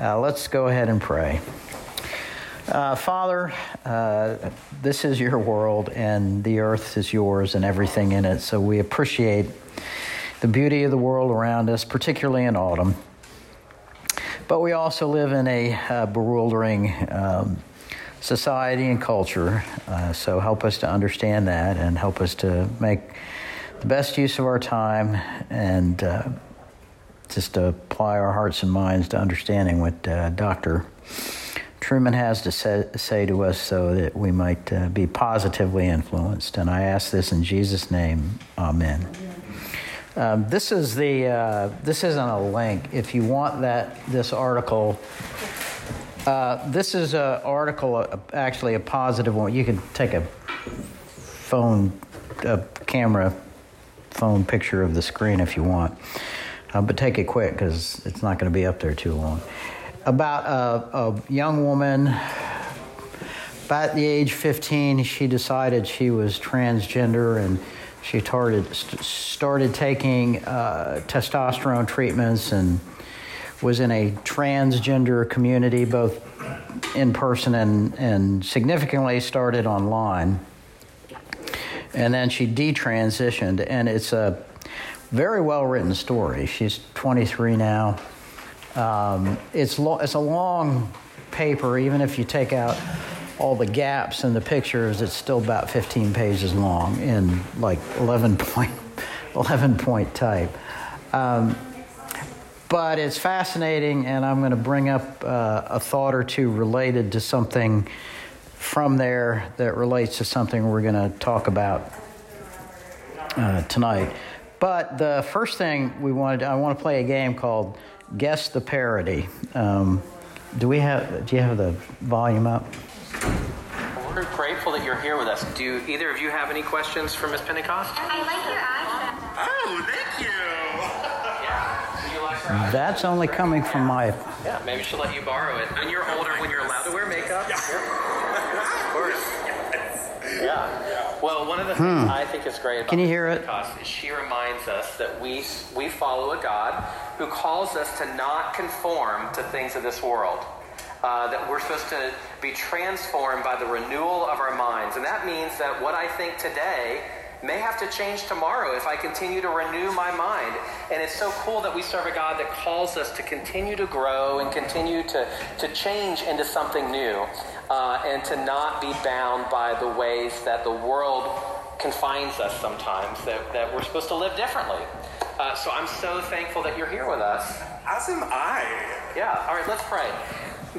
Uh, let's go ahead and pray. Uh, Father, uh, this is your world, and the earth is yours and everything in it. So we appreciate the beauty of the world around us, particularly in autumn. But we also live in a uh, bewildering um, society and culture. Uh, so help us to understand that and help us to make the best use of our time and uh, just to apply our hearts and minds to understanding what uh, Dr. Trueman has to say, say, to us so that we might uh, be positively influenced. And I ask this in Jesus' name. Amen. Um, this is the uh, this isn't a link. If you want that this article, uh, this is an article, uh, actually a positive one. You can take a phone, a camera, phone picture of the screen if you want, uh, but take it quick because it's not going to be up there too long. About a, a young woman about the age 15, she decided she was transgender and she started, started taking uh, testosterone treatments and was in a transgender community, both in person and, and significantly started online. And then she detransitioned, and it's a very well written story. She's 23 now. Um, it's, lo- it's a long paper, even if you take out all the gaps in the pictures, it's still about 15 pages long in like 11 point, 11 point type. Um, but it's fascinating, and I'm going to bring up uh, a thought or two related to something from there that relates to something we're going to talk about uh, tonight. But the first thing we wanted, I want to play a game called Guess the Parody. Um, do we have? Do you have the volume up? We're grateful that you're here with us. Do either of you have any questions for Miss Pentecost? I like your eyes. Oh, thank you. Yeah. Do you like her? That's only coming from my. Yeah, maybe she'll let you borrow it. When you're older, when you're allowed to wear makeup. Yeah. Of course. Yeah. Well, one of the things I think is great about Can you hear it? Pentecost is she reminds us that we we follow a God who calls us to not conform to things of this world. Uh, that we're supposed to be transformed by the renewal of our minds. And that means that what I think today may have to change tomorrow if I continue to renew my mind. And it's so cool that we serve a God that calls us to continue to grow and continue to, to change into something new uh, and to not be bound by the ways that the world confines us sometimes, that, that we're supposed to live differently. Uh, so I'm so thankful that you're here with us. As am I. Yeah, all right, let's pray.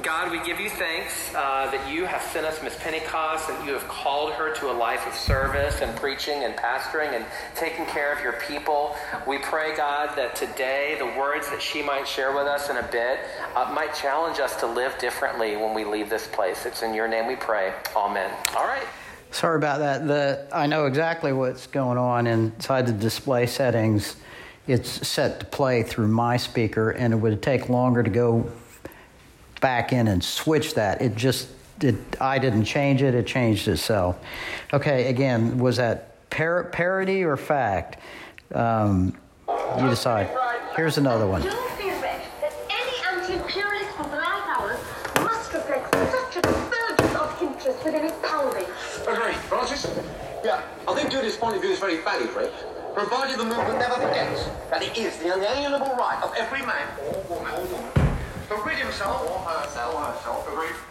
God, we give you thanks uh, that you have sent us Miss Pentecost and you have called her to a life of service and preaching and pastoring and taking care of your people. We pray, God, that today the words that she might share with us in a bit uh, might challenge us to live differently when we leave this place. It's in your name we pray. Amen. All right. Sorry about that. The, I know exactly what's going on inside the display settings. It's set to play through my speaker, and it would take longer to go back in and switch that. It just, it, I didn't change it, it changed itself. Okay, again, was that par- parody or fact? Um, you decide. Here's another one. Don't be afraid that any anti-imperialist from the life hours must reflect such a surge of interest within its power base. Okay, Francis? Yeah, I think Judith's point of view is very valid, Fred. Provided the movement never forgets that it is the unalienable right of every man or woman, or woman to rid himself or herself herself, agreed?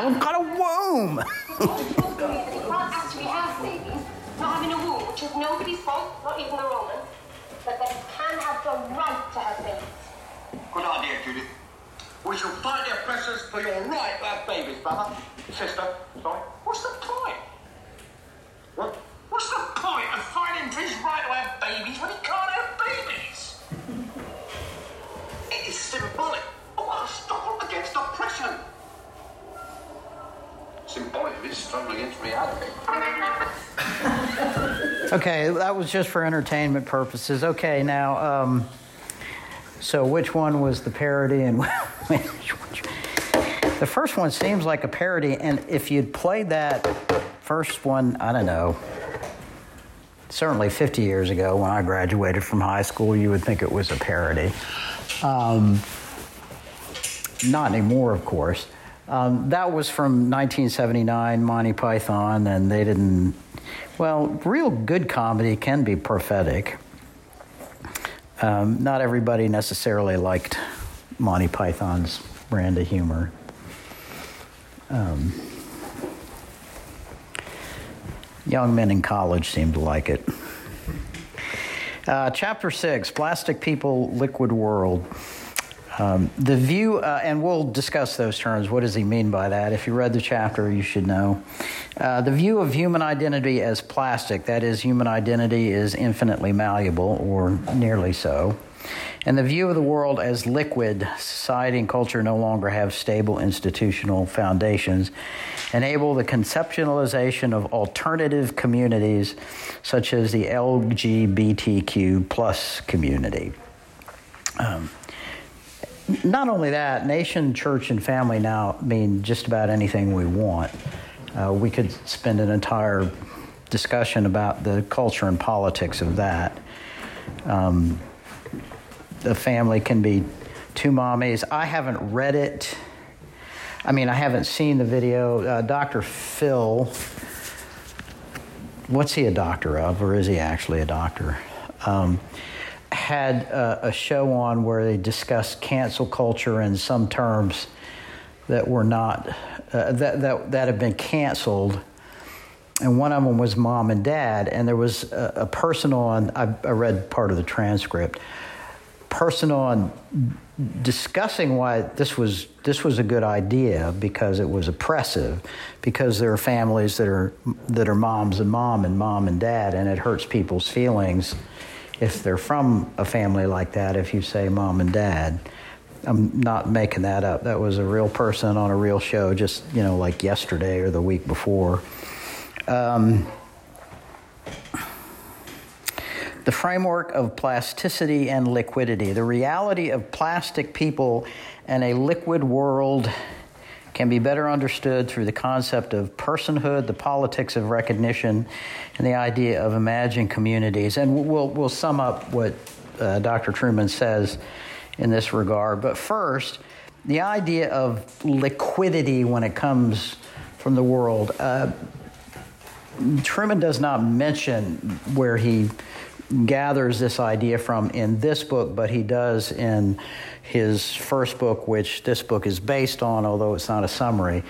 Haven't got a womb. that he can't actually have babies, not having a womb, which is nobody's fault, not even the Romans, but they can have the right to have babies. Good idea, Judith. We shall fight the oppressors for your right to have babies, brother. Sister, sorry. What's the point? Reality. Okay, that was just for entertainment purposes. Okay, now, um, so which one was the parody and? The first one seems like a parody, and if you'd played that first one, I don't know, certainly 50 years ago when I graduated from high school, you would think it was a parody. Um, not anymore, of course. Um, that was from 1979, Monty Python, and they didn't. Well, real good comedy can be prophetic. Um, not everybody necessarily liked Monty Python's brand of humor. Um, young men in college seemed to like it. Uh, chapter six Plastic People, Liquid World. Um, the view, uh, and we'll discuss those terms. What does he mean by that? If you read the chapter, you should know. Uh, the view of human identity as plastic, that is, human identity is infinitely malleable, or nearly so. And the view of the world as liquid, society and culture no longer have stable institutional foundations, enable the conceptualization of alternative communities such as the LGBTQ plus community. Um, not only that, nation, church, and family now mean just about anything we want. Uh, we could spend an entire discussion about the culture and politics of that. Um, the family can be two mommies. I haven't read it. I mean, I haven't seen the video. Uh, Dr. Phil, what's he a doctor of, or is he actually a doctor? Um, had a, a, show on where they discussed cancel culture in some terms that were not uh, that, that that have been canceled. And one of them was mom and dad. And there was a, a person on I, I read part of the transcript person on discussing why this was this was a good idea because it was oppressive because there are families that are that are moms and mom and mom and dad and it hurts people's feelings if they're from a family like that, if you say mom and dad. I'm not making that up. That was a real person on a real show, just, you know, like yesterday or the week before. Um, the framework of plasticity and liquidity. The reality of plastic people and a liquid world can be better understood through the concept of personhood, the politics of recognition, and the idea of imagined communities. And we'll, we'll sum up what uh, Dr. Trueman says in this regard. But first, the idea of liquidity when it comes from the world. Uh, Trueman does not mention where he gathers this idea from in this book, but he does in his first book, which this book is based on, although it's not a summary.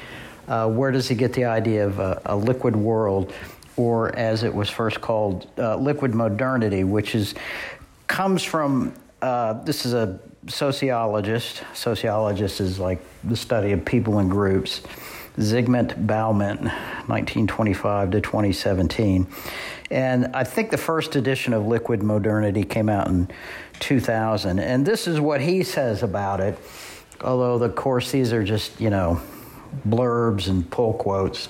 Uh, where does he get the idea of a, a, liquid world, or as it was first called, uh, liquid modernity, which is comes from uh, this is a sociologist. Sociologist is like the study of people and groups. Zygmunt Bauman, 1925 to 2017. And I think the first edition of Liquid Modernity came out in 2000. And this is what he says about it, although, of course, these are just, you know, blurbs and pull quotes.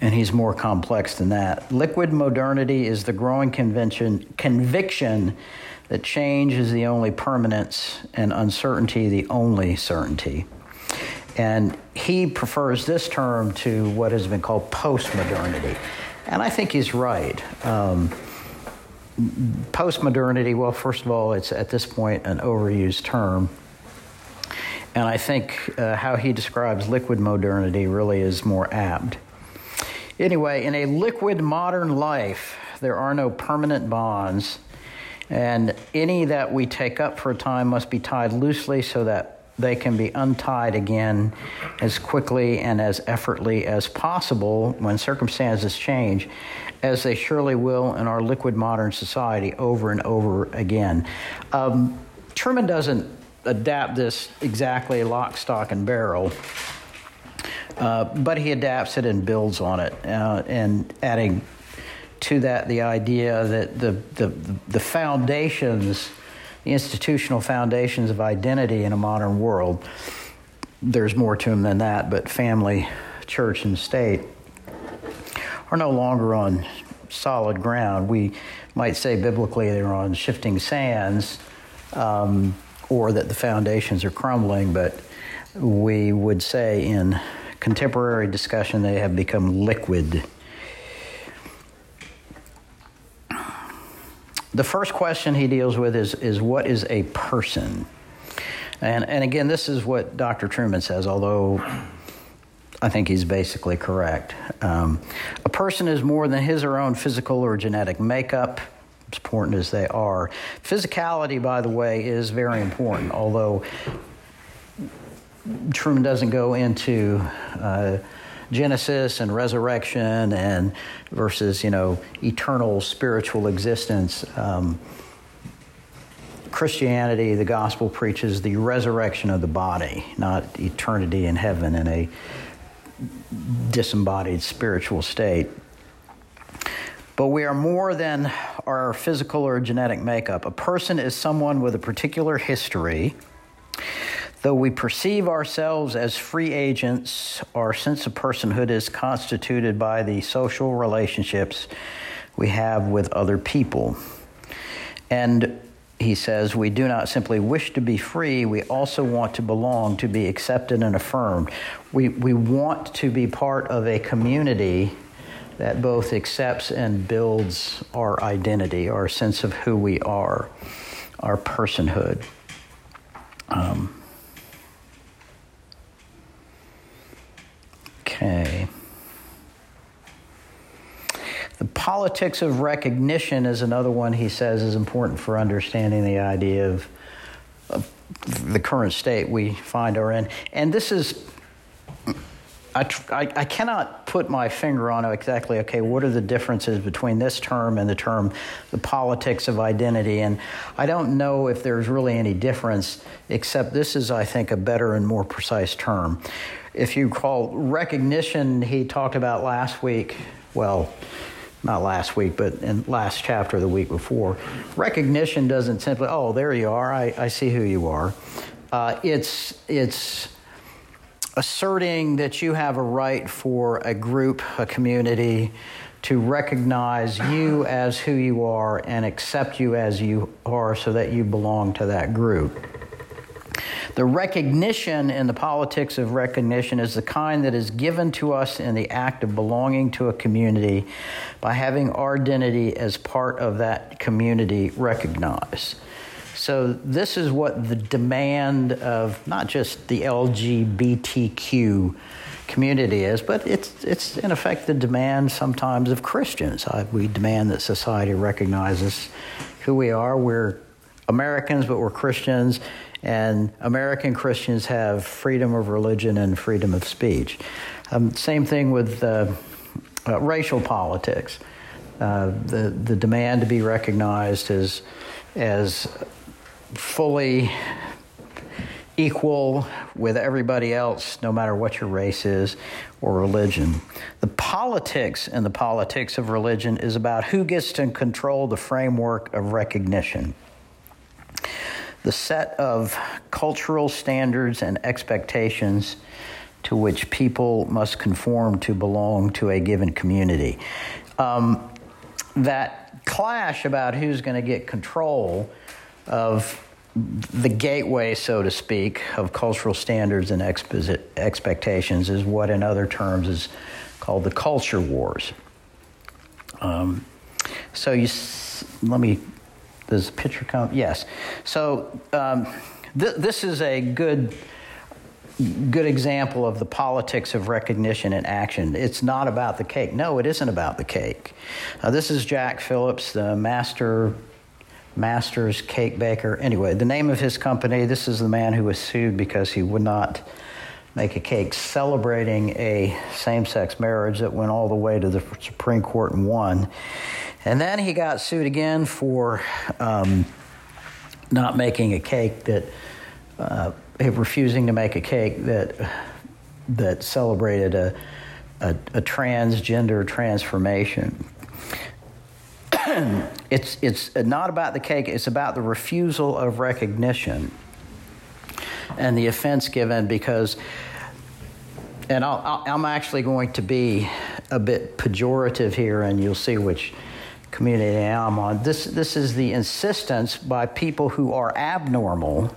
And he's more complex than that. Liquid modernity is the growing convention, conviction that change is the only permanence and uncertainty the only certainty. And he prefers this term to what has been called postmodernity. And I think he's right. Um, postmodernity, well, first of all, it's at this point an overused term. And I think uh, how he describes liquid modernity really is more apt. Anyway, in a liquid modern life, there are no permanent bonds, and any that we take up for a time must be tied loosely so that they can be untied again as quickly and as effortlessly as possible when circumstances change, as they surely will in our liquid modern society over and over again. Um, Trueman doesn't adapt this exactly lock, stock, and barrel. Uh, but he adapts it and builds on it, uh, and adding to that the idea that the, the, the foundations, the institutional foundations of identity in a modern world, there's more to them than that, but family, church, and state are no longer on solid ground. We might say biblically they're on shifting sands, um, or that the foundations are crumbling, but we would say in contemporary discussion, they have become liquid. The first question he deals with is, is what is a person? And, and again, this is what Dr. Trueman says, although I think he's basically correct. Um, a person is more than his or her own physical or genetic makeup, as important as they are. Physicality, by the way, is very important, although Trueman doesn't go into uh, Genesis and resurrection and versus you know eternal spiritual existence. Um, Christianity, the gospel preaches the resurrection of the body, not eternity in heaven in a disembodied spiritual state. But we are more than our physical or genetic makeup. A person is someone with a particular history Though we perceive ourselves as free agents, our sense of personhood is constituted by the social relationships we have with other people. And he says, we do not simply wish to be free, we also want to belong, to be accepted and affirmed. We, we want to be part of a community that both accepts and builds our identity, our sense of who we are, our personhood. Um, Okay. The politics of recognition is another one he says is important for understanding the idea of, of the current state we find our in. And this is, I, I, I, cannot put my finger on exactly, okay, what are the differences between this term and the term the politics of identity? And I don't know if there's really any difference, except this is, I think, a better and more precise term if you call recognition, he talked about last week, well, not last week, but in last chapter the week before. Recognition doesn't simply, oh, there you are, I, I see who you are. Uh, it's, it's asserting that you have a right for a group, a community, to recognize you as who you are and accept you as you are so that you belong to that group. The recognition in the politics of recognition is the kind that is given to us in the act of belonging to a community by having our identity as part of that community recognized. So, this is what the demand of not just the LGBTQ community is, but it's, it's in effect the demand sometimes of Christians. we demand that society recognizes who we are. We're Americans, but we're Christians and American Christians have freedom of religion and freedom of speech. Um, same thing with uh, uh, racial politics. Uh, the, the demand to be recognized as, as fully equal with everybody else, no matter what your race is or religion. The politics and the politics of religion is about who gets to control the framework of recognition the set of cultural standards and expectations to which people must conform to belong to a given community. Um, that clash about who's going to get control of the gateway, so to speak, of cultural standards and expectations is what, in other terms, is called the culture wars. Um, so you let me does the picture come? Yes. So um, th- this is a good good example of the politics of recognition and action. It's not about the cake. No, it isn't about the cake. Uh, this is Jack Phillips, the master Masters Cake Baker. Anyway, the name of his company, this is the man who was sued because he would not make a cake celebrating a same sex marriage that went all the way to the Supreme Court and won. And then he got sued again for um, not making a cake that, uh, refusing to make a cake that, that celebrated a, a, a transgender transformation. it's, it's not about the cake, it's about the refusal of recognition and the offense given because, and i am actually going to be a bit pejorative here, and you'll see which community I'm on. This, this is the insistence by people who are abnormal.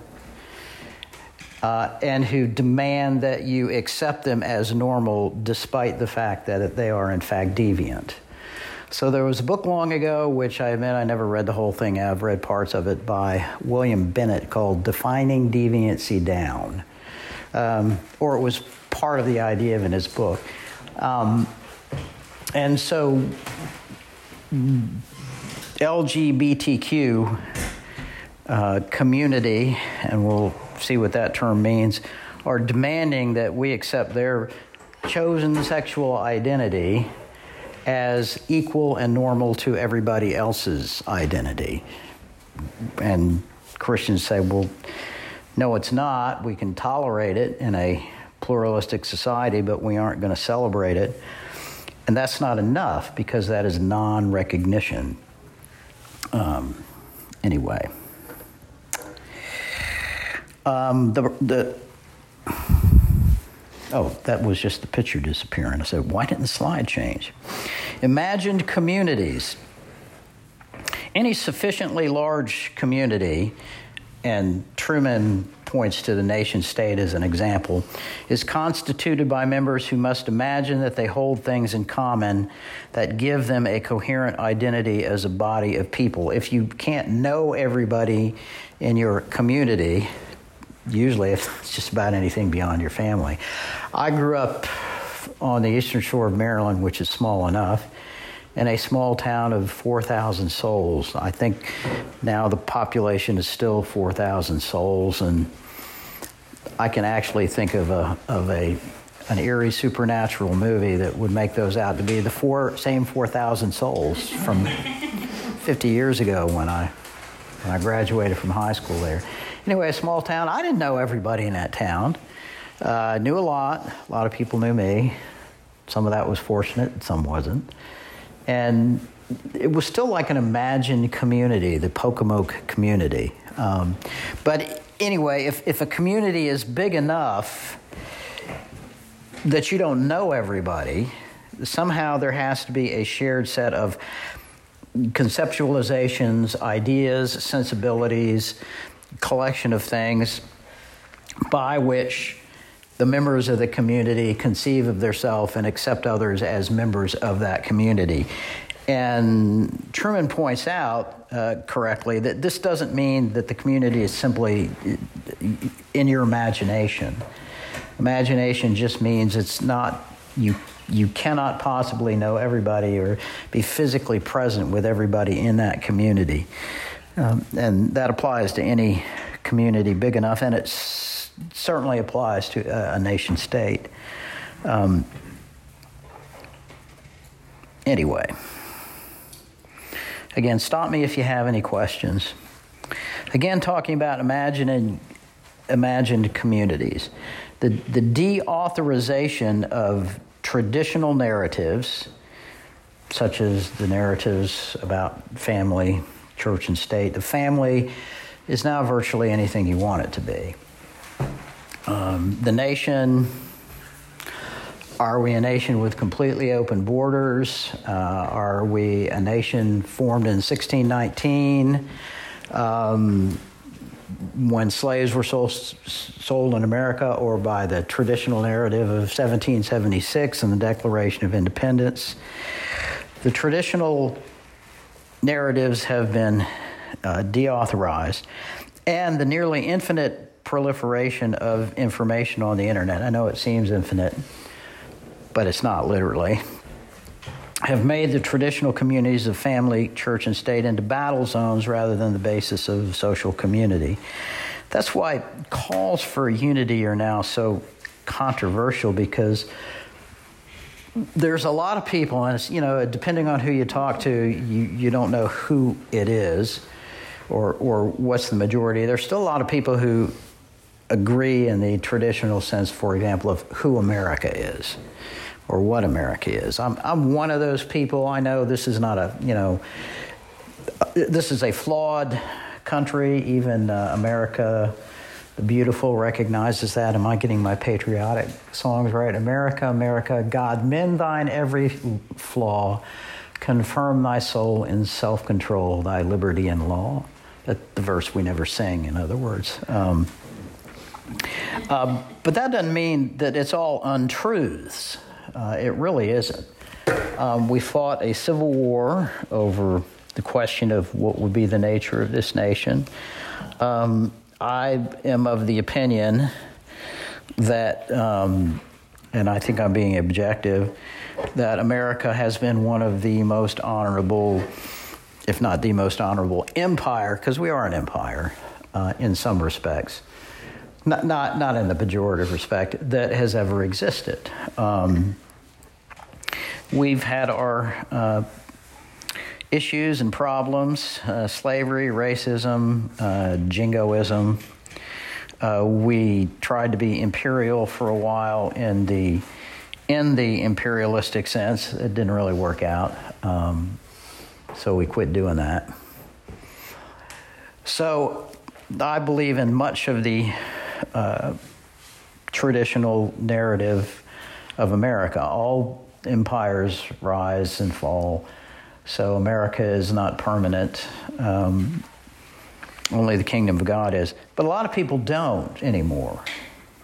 Uh, and who demand that you accept them as normal despite the fact that they are in fact deviant. So there was a book long ago, which I admit I never read the whole thing. I've read parts of it by William Bennett called "Defining Deviancy Down," um, or it was part of the idea of in his book. Um, and so LGBTQ uh, community, and we'll see what that term means, are demanding that we accept their chosen sexual identity as equal and normal to everybody else's identity. And Christians say, well, no, it's not. We can tolerate it in a pluralistic society, but we aren't going to celebrate it. And that's not enough because that is non recognition. Um, anyway. Um, the, the Oh, that was just the picture disappearing. I said, why didn't the slide change? Imagined communities. Any sufficiently large community, and Trueman points to the nation state as an example, is constituted by members who must imagine that they hold things in common that give them a coherent identity as a body of people. If you can't know everybody in your community, usually it's just about anything beyond your family. I grew up on the eastern shore of Maryland, which is small enough, in a small town of 4,000 souls. I think now the population is still 4,000 souls, and I can actually think of a of a an eerie supernatural movie that would make those out to be the four same 4,000 souls from 50 years ago when I when I graduated from high school there. Anyway, a small town. I didn't know everybody in that town. Uh, knew a lot. A lot of people knew me. Some of that was fortunate, some wasn't. And it was still like an imagined community, the Pocomoke community. Um, but anyway, if, if a community is big enough that you don't know everybody, somehow there has to be a shared set of conceptualizations, ideas, sensibilities, collection of things by which the members of the community conceive of themselves and accept others as members of that community. And Trueman points out uh, correctly that this doesn't mean that the community is simply in your imagination. Imagination just means it's not you. You cannot possibly know everybody or be physically present with everybody in that community. Um, and that applies to any community big enough, and it certainly applies to a, a nation state. Um, anyway, again, stop me if you have any questions. Again, talking about imagining imagined communities, the the deauthorization of traditional narratives, such as the narratives about family church and state. The family is now virtually anything you want it to be. Um, the nation, are we a nation with completely open borders? Uh, are we a nation formed in 1619 um, when slaves were sold, sold in America, or by the traditional narrative of 1776 and the Declaration of Independence? The traditional narratives have been uh, deauthorized, and the nearly infinite proliferation of information on the internet. I know it seems infinite, but it's not literally. have made the traditional communities of family, church, and state into battle zones rather than the basis of social community. That's why calls for unity are now so controversial because there's a lot of people, and it's, you know, depending on who you talk to, you, you don't know who it is or, or what's the majority. There's still a lot of people who agree in the traditional sense, for example, of who America is or what America is. I'm, I'm one of those people. I know this is not a, you know, this is a flawed country. Even uh, America, the beautiful, recognizes that. Am I getting my patriotic songs right? America, America, God, mend thine every flaw, confirm thy soul in self control, thy liberty and law. That's the verse we never sing, in other words. Um, uh, but that doesn't mean that it's all untruths. Uh, it really isn't. Um, we fought a civil war over the question of what would be the nature of this nation. Um, I am of the opinion that, um, and I think I'm being objective, that America has been one of the most honorable, if not the most honorable, empire, because we are an empire uh, in some respects. Not, not, not in the pejorative respect that has ever existed. Um, We've had our uh, issues and problems uh, slavery, racism, uh, jingoism. Uh, we tried to be imperial for a while in the in the imperialistic sense. It didn't really work out, um, so we quit doing that. So I believe in much of the uh, traditional narrative of America. All empires rise and fall. So America is not permanent. Um, only the kingdom of God is. But a lot of people don't anymore.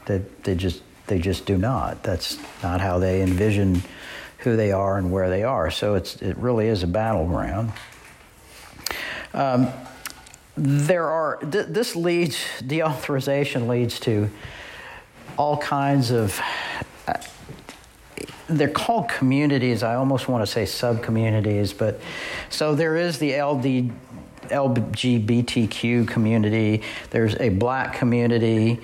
They, they just they just do not. That's not how they envision who they are and where they are. So it's it really is a battleground. Um, there are th- this leads deauthorization leads to all kinds of they're called communities. I almost want to say sub communities, but so there is the LD, LGBTQ community. There's a black community,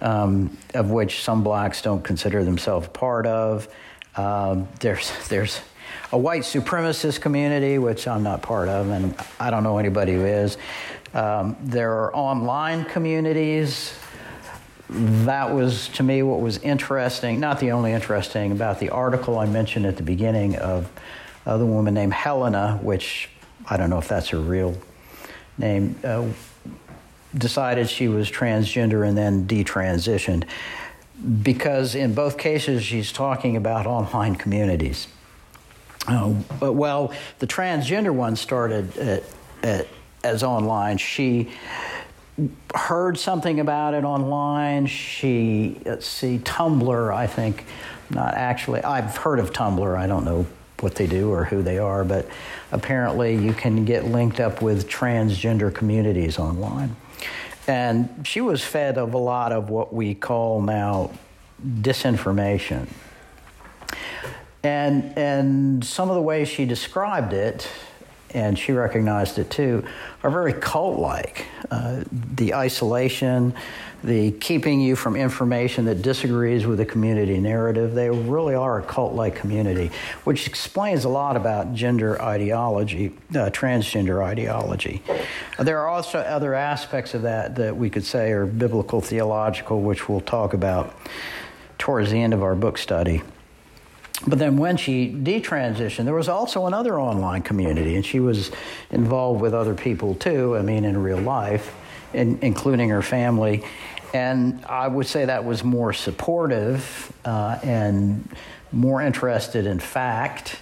um, of which some blacks don't consider themselves part of. Um, there's there's a white supremacist community, which I'm not part of, and I don't know anybody who is. Um, there are online communities that was to me what was interesting, not the only interesting, about the article I mentioned at the beginning of the woman named Helena, which I don't know if that's her real name, uh, decided she was transgender and then detransitioned. Because in both cases, she's talking about online communities. Uh, but, well, the transgender one started at, at, as online. She heard something about it online. She, let's see, Tumblr, I think, not actually, I've heard of Tumblr. I don't know what they do or who they are, but apparently you can get linked up with transgender communities online. And she was fed of a lot of what we call now disinformation. And, and some of the ways she described it and she recognized it too, are very cult like. Uh, the isolation, the keeping you from information that disagrees with the community narrative, they really are a cult like community, which explains a lot about gender ideology, uh, transgender ideology. There are also other aspects of that that we could say are biblical theological, which we'll talk about towards the end of our book study. But then when she detransitioned, there was also another online community, and she was involved with other people too, I mean, in real life, in, including her family. And I would say that was more supportive uh, and more interested in fact.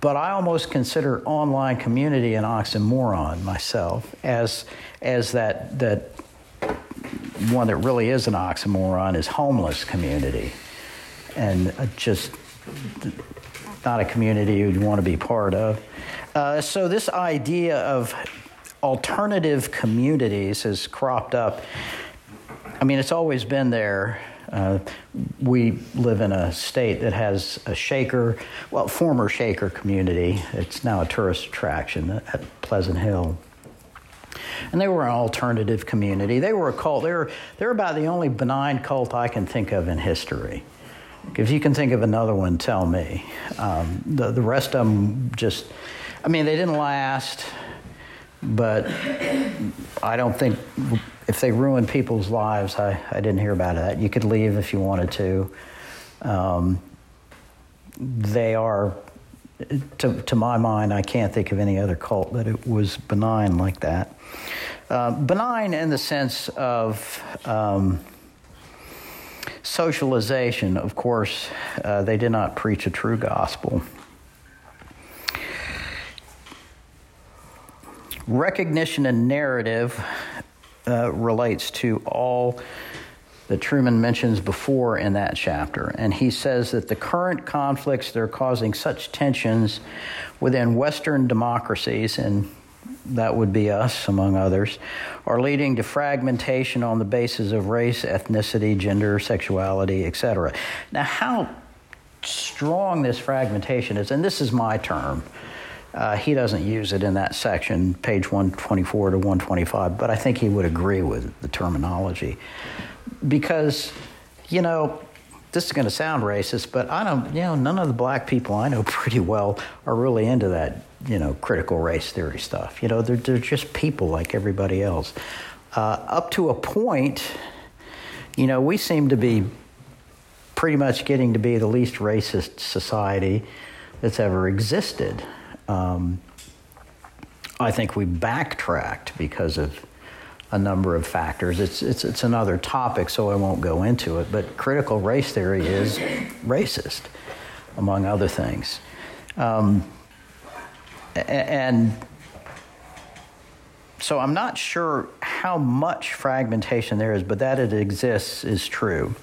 But I almost consider online community an oxymoron myself, as, as that, that one that really is an oxymoron is homeless community and just not a community you'd want to be part of. Uh, so, this idea of alternative communities has cropped up. I mean, it's always been there. Uh, we live in a state that has a Shaker, well, former Shaker community. It's now a tourist attraction at Pleasant Hill. And they were an alternative community. They were a cult. They were, they were about the only benign cult I can think of in history. If you can think of another one, tell me. Um, the, the rest of them just, I mean, they didn't last, but I don't think if they ruined people's lives, I, I didn't hear about that. You could leave if you wanted to. Um, they are, to, to my mind, I can't think of any other cult that it was benign like that. Uh, benign in the sense of um, socialization, of course, uh, they did not preach a true gospel. Recognition and narrative uh, relates to all that Trueman mentions before in that chapter. And he says that the current conflicts that are causing such tensions within Western democracies, and that would be us, among others, are leading to fragmentation on the basis of race, ethnicity, gender, sexuality, etc. Now, how strong this fragmentation is, and this is my term. Uh, he doesn't use it in that section, page 124 to 125, but I think he would agree with the terminology. Because, you know, this is going to sound racist, but I don't, you know, none of the black people I know pretty well are really into that, you know, critical race theory stuff. You know, they're, they're just people like everybody else. Uh, up to a point, you know, we seem to be pretty much getting to be the least racist society that's ever existed. Um, I think we backtracked because of a number of factors. It's, it's, it's another topic, so I won't go into it, but critical race theory is racist, among other things. Um, and so I'm not sure how much fragmentation there is, but that it exists is true.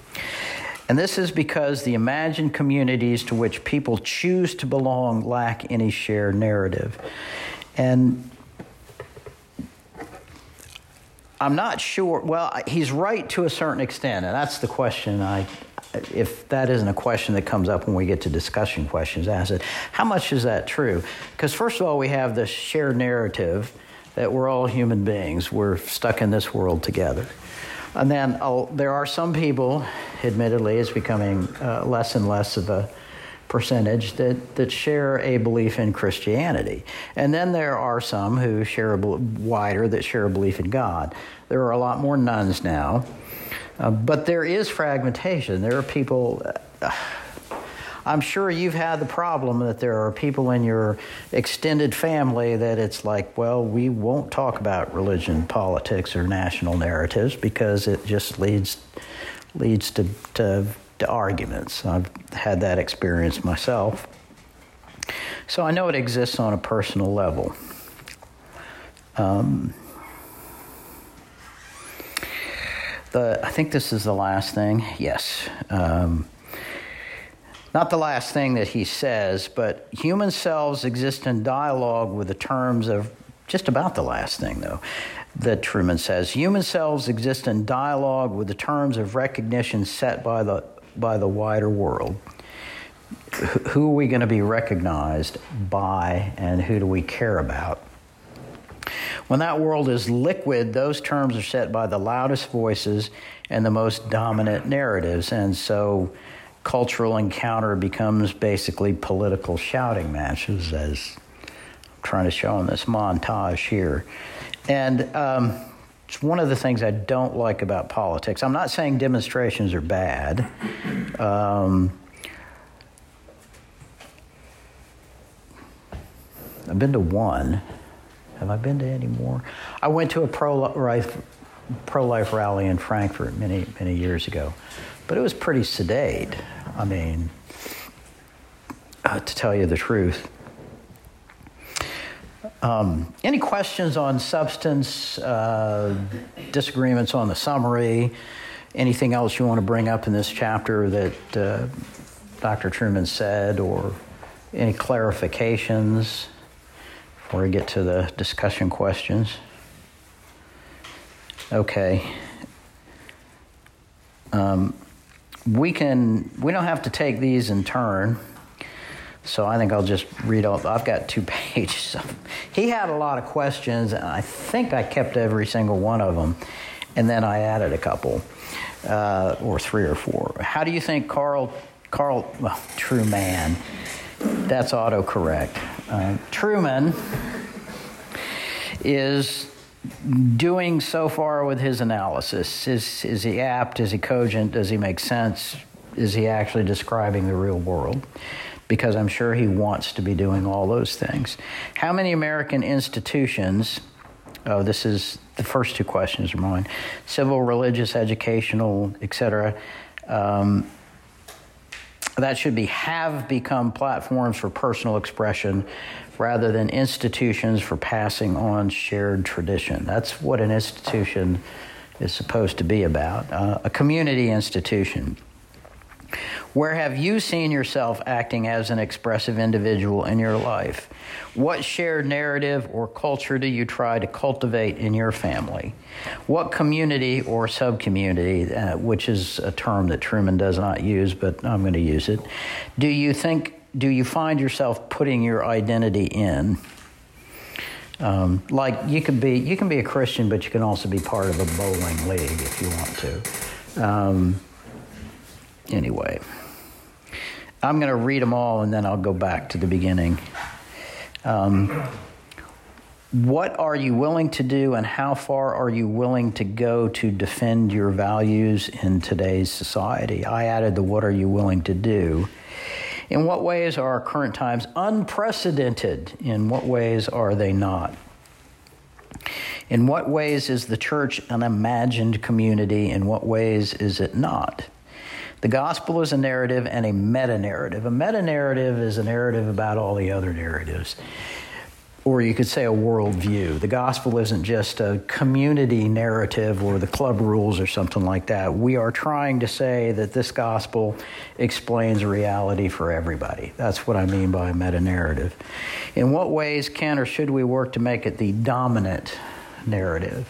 And this is because the imagined communities to which people choose to belong lack any shared narrative. And I'm not sure, well, he's right to a certain extent, and that's the question I. If that isn't a question that comes up when we get to discussion questions, ask it. How much is that true? Because, first of all, we have the shared narrative that we're all human beings. We're stuck in this world together. And then oh, there are some people, admittedly, it's becoming uh, less and less of a percentage that, that share a belief in Christianity. And then there are some who share a wider that share a belief in God. There are a lot more nones now. Uh, but there is fragmentation. There are people. Uh, I'm sure you've had the problem that there are people in your extended family that it's like, well, we won't talk about religion, politics, or national narratives because it just leads leads to, to, to arguments. I've had that experience myself. So I know it exists on a personal level. Um, the, I think this is the last thing. Yes. Um, not the last thing that he says, but human selves exist in dialogue with the terms of just about the last thing, though, that Trueman says. Human selves exist in dialogue with the terms of recognition set by the, by the wider world. Who are we going to be recognized by, and who do we care about? When that world is liquid, those terms are set by the loudest voices and the most dominant narratives. And so cultural encounter becomes basically political shouting matches, as I'm trying to show in this montage here. And um, it's one of the things I don't like about politics. I'm not saying demonstrations are bad. Um, I've been to one. Have I been to any more? I went to a pro life pro life rally in Frankfurt many many years ago, but it was pretty sedate. I mean, uh, to tell you the truth. Um, any questions on substance, uh, disagreements on the summary, anything else you want to bring up in this chapter that uh, Dr. Trueman said, or any clarifications before we get to the discussion questions? Okay. Um, we can we don't have to take these in turn. So I think I'll just read all. I've got two pages. He had a lot of questions, and I think I kept every single one of them, and then I added a couple, uh, or three or four. How do you think Carl Carl well, Trueman? That's autocorrect. Uh, Trueman is doing so far with his analysis? Is, is he apt? Is he cogent? Does he make sense? Is he actually describing the real world? Because I'm sure he wants to be doing all those things. How many American institutions, oh, this is the first two questions are mine civil, religious, educational, etc. that should be have become platforms for personal expression rather than institutions for passing on shared tradition. That's what an institution is supposed to be about uh, a community institution. Where have you seen yourself acting as an expressive individual in your life? What shared narrative or culture do you try to cultivate in your family? What community or subcommunity, uh, which is a term that Trueman does not use, but I'm going to use it, do you think do you find yourself putting your identity in? Um, like you could be, you can be a Christian, but you can also be part of a bowling league if you want to. Um, anyway, I'm going to read them all, and then I'll go back to the beginning. Um, what are you willing to do, and how far are you willing to go to defend your values in today's society? I added the "What are you willing to do." In what ways are our current times unprecedented? In what ways are they not? In what ways is the church an imagined community? In what ways is it not? The gospel is a narrative and a meta narrative. A meta narrative is a narrative about all the other narratives or you could say a worldview. The gospel isn't just a community narrative or the club rules or something like that. We are trying to say that this gospel explains reality for everybody. That's what I mean by a meta narrative. In what ways can or should we work to make it the dominant narrative?